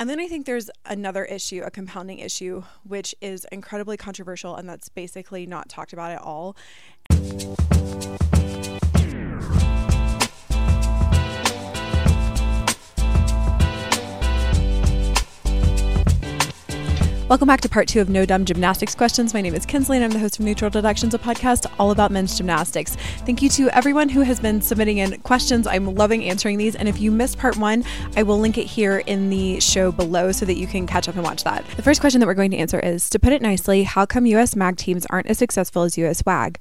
And then I think there's another issue, a compounding issue, which is incredibly controversial and that's basically not talked about at all. Welcome back to part two of No Dumb Gymnastics Questions. My name is Kensley and I'm the host of Neutral Deductions, a podcast all about men's gymnastics. Thank you to everyone who has been submitting in questions. I'm loving answering these. And if you missed part one, I will link it here in the show below so that you can catch up and watch that. The first question that we're going to answer is To put it nicely, how come US MAG teams aren't as successful as US WAG?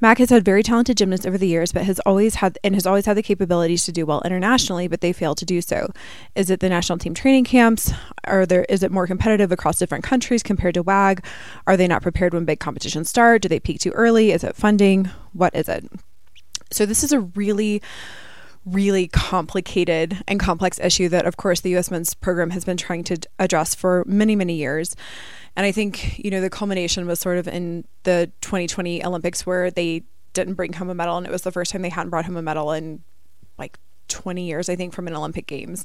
MAG has had very talented gymnasts over the years, but has always had and has always had the capabilities to do well internationally, but they fail to do so. Is it the national team training camps? Are there is it more competitive across different countries compared to WAG? Are they not prepared when big competitions start? Do they peak too early? Is it funding? What is it? So, this is a really really complicated and complex issue that, of course, the U.S. men's program has been trying to address for many, many years. And I think, you know, the culmination was sort of in the 2020 Olympics where they didn't bring home a medal. And it was the first time they hadn't brought home a medal in like 20 years, I think, from an Olympic Games.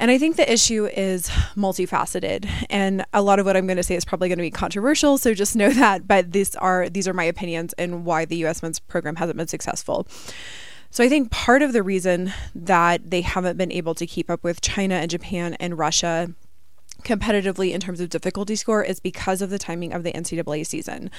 And I think the issue is multifaceted. And a lot of what I'm going to say is probably going to be controversial, so just know that, but these are these are my opinions and why the US men's program hasn't been successful. So I think part of the reason that they haven't been able to keep up with China and Japan and Russia competitively in terms of difficulty score is because of the timing of the NCAA season.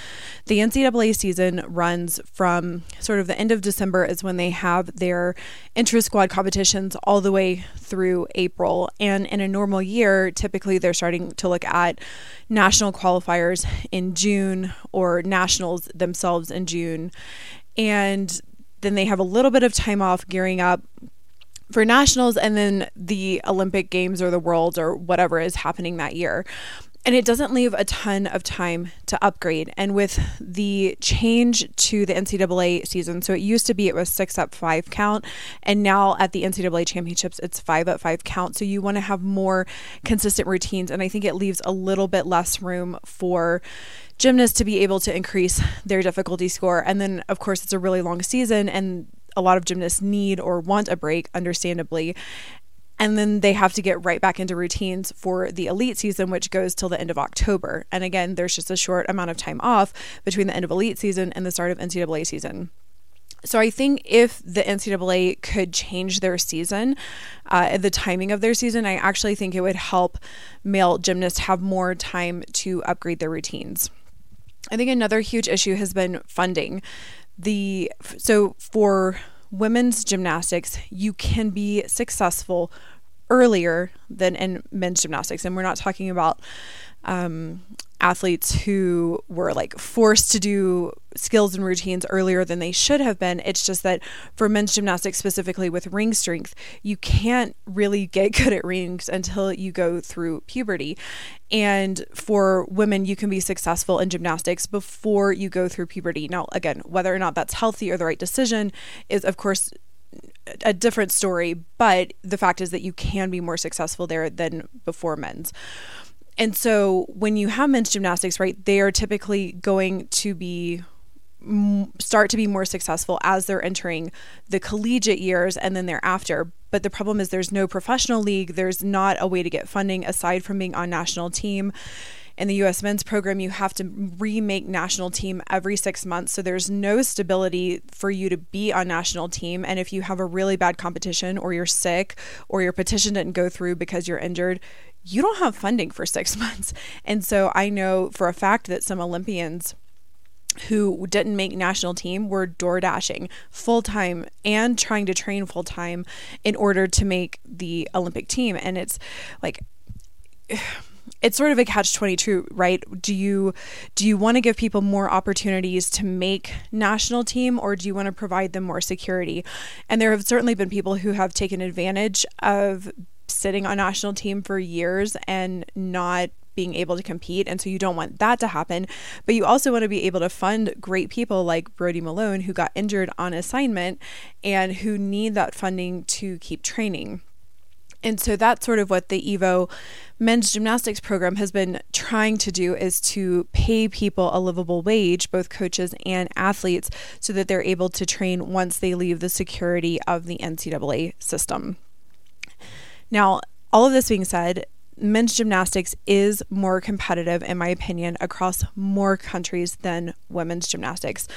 The NCAA season runs from sort of the end of December is when they have their intra squad competitions all the way through April. And in a normal year, typically they're starting to look at national qualifiers in June or nationals themselves in June. And then they have a little bit of time off gearing up for nationals and then the Olympic Games or the Worlds or whatever is happening that year. And it doesn't leave a ton of time to upgrade. And with the change to the NCAA season, so it used to be it was six up five count, and now at the NCAA championships, it's five up five count. So you want to have more consistent routines. And I think it leaves a little bit less room for gymnasts to be able to increase their difficulty score. And then, of course, it's a really long season, and a lot of gymnasts need or want a break, understandably. And then they have to get right back into routines for the elite season, which goes till the end of October. And again, there's just a short amount of time off between the end of elite season and the start of NCAA season. So I think if the NCAA could change their season, uh, the timing of their season, I actually think it would help male gymnasts have more time to upgrade their routines. I think another huge issue has been funding the so for women's gymnastics, you can be successful earlier than in men's gymnastics, and we're not talking about um, athletes who were like forced to do skills and routines earlier than they should have been. It's just that for men's gymnastics, specifically with ring strength, you can't really get good at rings until you go through puberty. And for women, you can be successful in gymnastics before you go through puberty. Now, again, whether or not that's healthy or the right decision is, of course, a different story, but the fact is that you can be more successful there than before men's. And so when you have men's gymnastics, right, they are typically going to be start to be more successful as they're entering the collegiate years and then thereafter. But the problem is there's no professional league, there's not a way to get funding aside from being on national team. In the US men's program, you have to remake national team every six months. So there's no stability for you to be on national team. And if you have a really bad competition or you're sick or your petition didn't go through because you're injured, you don't have funding for six months. And so I know for a fact that some Olympians who didn't make national team were door dashing full time and trying to train full time in order to make the Olympic team. And it's like, it's sort of a catch 22 right do you do you want to give people more opportunities to make national team or do you want to provide them more security and there have certainly been people who have taken advantage of sitting on national team for years and not being able to compete. And so you don't want that to happen. But you also want to be able to fund great people like Brody Malone, who got injured on assignment and who need that funding to keep training. And so that's sort of what the Evo men's gymnastics program has been trying to do is to pay people a livable wage, both coaches and athletes, so that they're able to train once they leave the security of the NCAA system. Now, all of this being said, men's gymnastics is more competitive, in my opinion, across more countries than women's gymnastics.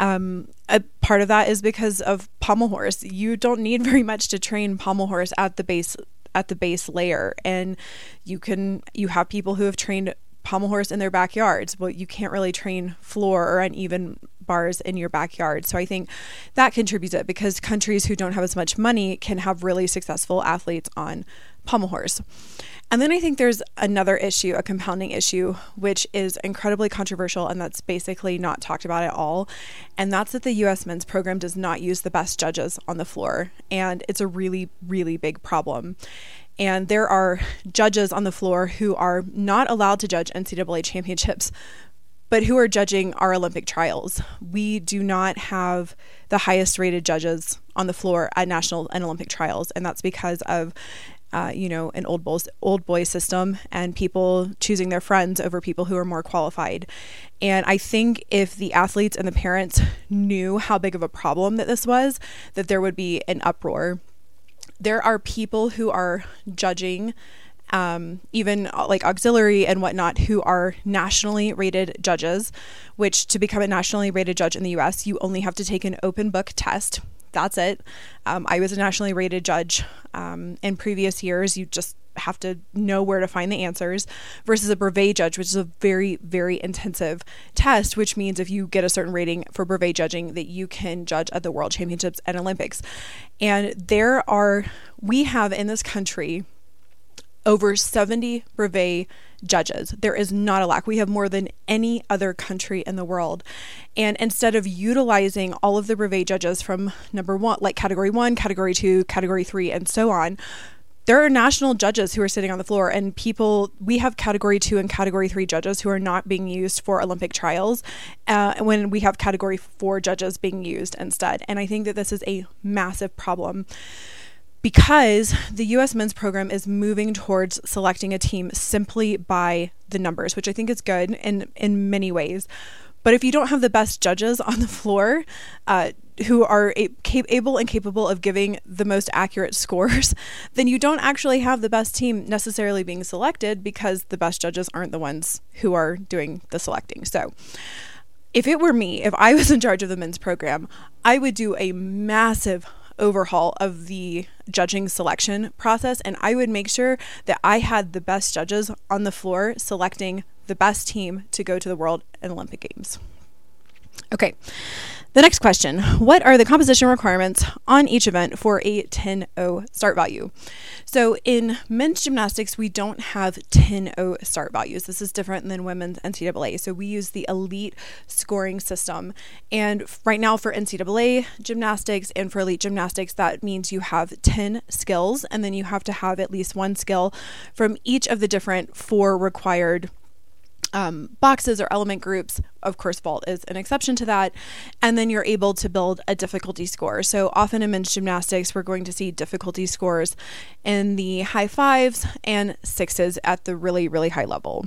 Um, a part of that is because of pommel horse. You don't need very much to train pommel horse at the base at the base layer, and you can you have people who have trained pommel horse in their backyards. Well, you can't really train floor or uneven bars in your backyard. So I think that contributes it because countries who don't have as much money can have really successful athletes on pommel horse. And then I think there's another issue, a compounding issue, which is incredibly controversial and that's basically not talked about at all. And that's that the US men's program does not use the best judges on the floor. And it's a really, really big problem. And there are judges on the floor who are not allowed to judge NCAA championships, but who are judging our Olympic trials. We do not have the highest rated judges on the floor at national and Olympic trials, and that's because of uh, you know, an old boys old boy system and people choosing their friends over people who are more qualified. And I think if the athletes and the parents knew how big of a problem that this was, that there would be an uproar. There are people who are judging um, even uh, like auxiliary and whatnot, who are nationally rated judges, which to become a nationally rated judge in the US, you only have to take an open book test that's it. Um, I was a nationally rated judge um, in previous years. You just have to know where to find the answers versus a brevet judge, which is a very, very intensive test, which means if you get a certain rating for brevet judging, that you can judge at the World Championships and Olympics. And there are, we have in this country over 70 brevet judges. There is not a lack. We have more than any other country in the world. And instead of utilizing all of the brevet judges from number one, like category one, category two, category three, and so on, there are national judges who are sitting on the floor and people we have category two and category three judges who are not being used for olympic trials uh, when we have category four judges being used instead and i think that this is a massive problem because the US men's program is moving towards selecting a team simply by the numbers, which I think is good in, in many ways. But if you don't have the best judges on the floor uh, who are a, able and capable of giving the most accurate scores, then you don't actually have the best team necessarily being selected because the best judges aren't the ones who are doing the selecting. So, if it were me, if I was in charge of the men's program, I would do a massive overhaul of the judging selection process and I would make sure that I had the best judges on the floor selecting the best team to go to the World and Olympic Games. Okay. The next question What are the composition requirements on each event for a 10 0 start value? So, in men's gymnastics, we don't have 10 0 start values. This is different than women's NCAA. So, we use the elite scoring system. And right now, for NCAA gymnastics and for elite gymnastics, that means you have 10 skills, and then you have to have at least one skill from each of the different four required um, boxes or element groups. Of course, vault is an exception to that. And then you're able to build a difficulty score. So often in men's gymnastics, we're going to see difficulty scores in the high fives and sixes at the really, really high level.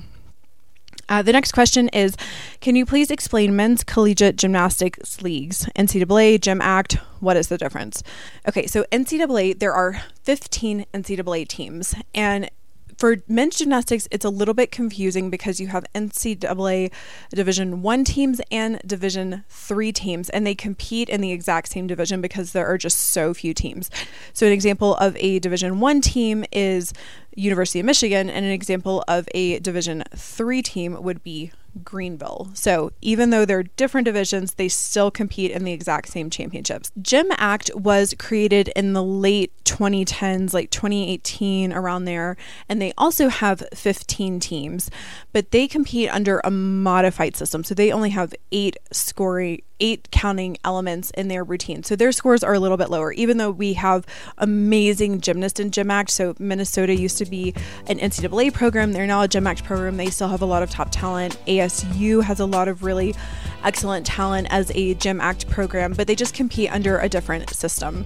Uh, the next question is Can you please explain men's collegiate gymnastics leagues? NCAA, GymACT, what is the difference? Okay, so NCAA, there are 15 NCAA teams, and for men's gymnastics, it's a little bit confusing because you have NCAA Division One teams and Division Three teams, and they compete in the exact same division because there are just so few teams. So, an example of a Division One team is University of Michigan, and an example of a Division Three team would be Greenville. So even though they're different divisions, they still compete in the exact same championships. Gym Act was created in the late 2010s, like 2018, around there, and they also have 15 teams, but they compete under a modified system. So they only have eight scoring eight counting elements in their routine. So their scores are a little bit lower, even though we have amazing gymnasts in GymACT. So Minnesota used to be an NCAA program. They're now a GymACT program. They still have a lot of top talent. ASU has a lot of really excellent talent as a GymACT program, but they just compete under a different system.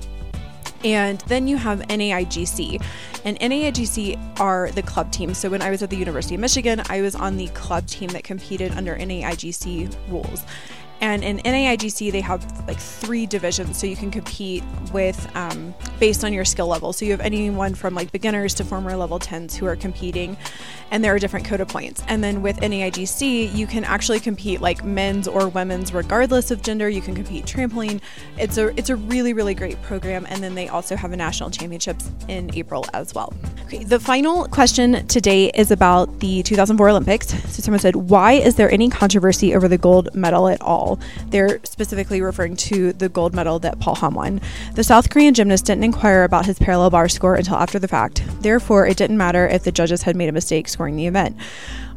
And then you have NAIGC. And NAIGC are the club teams. So when I was at the University of Michigan, I was on the club team that competed under NAIGC rules. And in NAIGC, they have like three divisions, so you can compete with um, based on your skill level. So you have anyone from like beginners to former level 10s who are competing, and there are different COTA points. And then with NAIGC, you can actually compete like men's or women's, regardless of gender. You can compete trampoline. It's a it's a really really great program. And then they also have a national championships in April as well. Okay, the final question today is about the 2004 Olympics. So someone said, why is there any controversy over the gold medal at all? They're specifically referring to the gold medal that Paul Hamm won. The South Korean gymnast didn't inquire about his parallel bar score until after the fact. Therefore, it didn't matter if the judges had made a mistake scoring the event.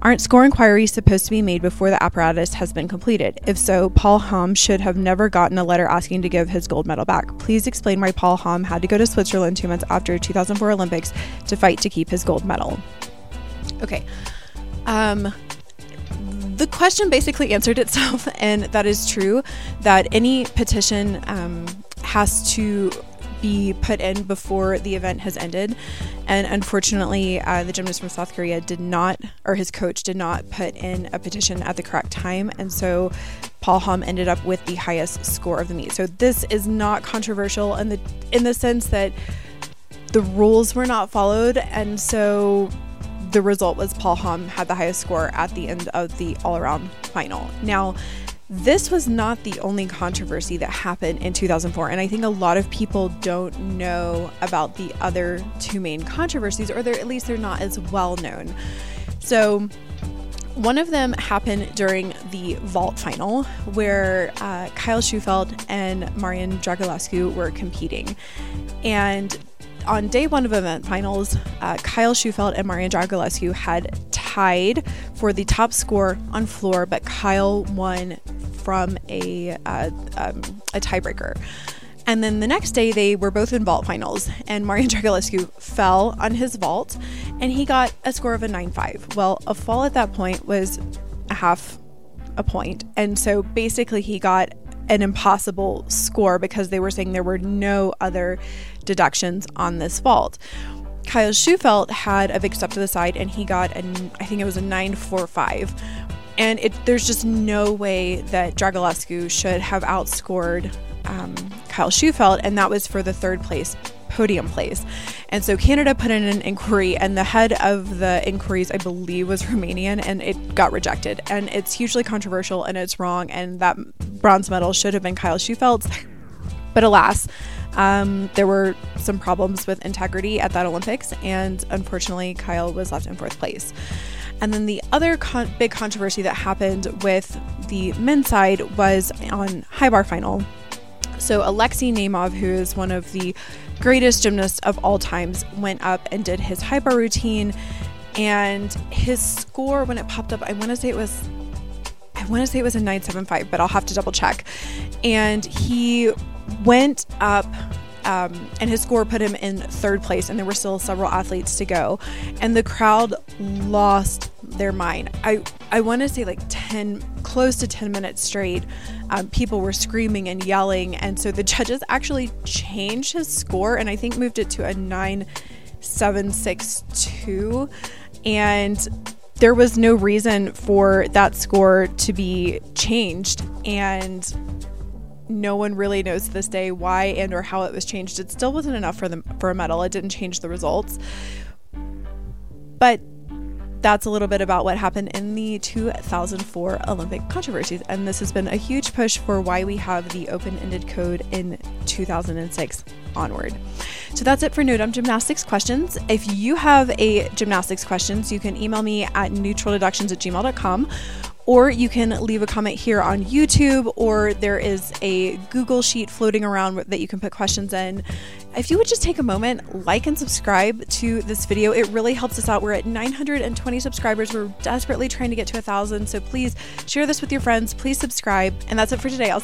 Aren't score inquiries supposed to be made before the apparatus has been completed? If so, Paul Hamm should have never gotten a letter asking to give his gold medal back. Please explain why Paul Hamm had to go to Switzerland two months after 2004 Olympics to fight to keep his gold medal. Okay. Um, the question basically answered itself, and that is true that any petition um, has to be put in before the event has ended. And unfortunately, uh, the gymnast from South Korea did not, or his coach did not put in a petition at the correct time. And so Paul Hamm ended up with the highest score of the meet. So this is not controversial in the in the sense that the rules were not followed, and so the result was Paul Hamm had the highest score at the end of the all around final. Now, this was not the only controversy that happened in 2004, and I think a lot of people don't know about the other two main controversies, or they're, at least they're not as well known. So, one of them happened during the vault final, where uh, Kyle Shewfelt and Marian Dragulescu were competing. And on day one of event finals, uh, Kyle Shewfelt and Marian Dragulescu had tied for the top score on floor, but Kyle won from a uh, um, a tiebreaker. And then the next day, they were both in vault finals, and Marian Dragulescu fell on his vault, and he got a score of a 9.5. Well, a fall at that point was a half a point, and so basically he got an impossible score because they were saying there were no other deductions on this vault. Kyle Shewfelt had a big step to the side and he got an I think it was a 945. And it, there's just no way that Dragulescu should have outscored um, Kyle Shewfelt, and that was for the third place podium place. And so Canada put in an inquiry, and the head of the inquiries, I believe, was Romanian, and it got rejected. And it's hugely controversial and it's wrong, and that bronze medal should have been Kyle Shewfelt's. But alas, um, there were some problems with integrity at that Olympics, and unfortunately, Kyle was left in fourth place. And then the other con- big controversy that happened with the men's side was on high bar final. So Alexei Nemov, who is one of the greatest gymnasts of all times, went up and did his high bar routine. And his score, when it popped up, I want to say it was, I want to say it was a 975, but I'll have to double check. And he went up um, and his score put him in third place, and there were still several athletes to go. And the crowd lost their mind. I I want to say like ten, close to ten minutes straight. Um, people were screaming and yelling, and so the judges actually changed his score, and I think moved it to a nine seven six two, and there was no reason for that score to be changed and no one really knows to this day why and or how it was changed. It still wasn't enough for the for a medal. It didn't change the results. But that's a little bit about what happened in the 2004 Olympic controversies. And this has been a huge push for why we have the open ended code in 2006 onward. So that's it for No Dumb Gymnastics questions. If you have a gymnastics questions, you can email me at neutraldeductions at gmail.com or you can leave a comment here on YouTube, or there is a Google Sheet floating around that you can put questions in. If you would just take a moment, like and subscribe to this video, it really helps us out. We're at 920 subscribers. We're desperately trying to get to a thousand. So please share this with your friends. Please subscribe. And that's it for today. I'll see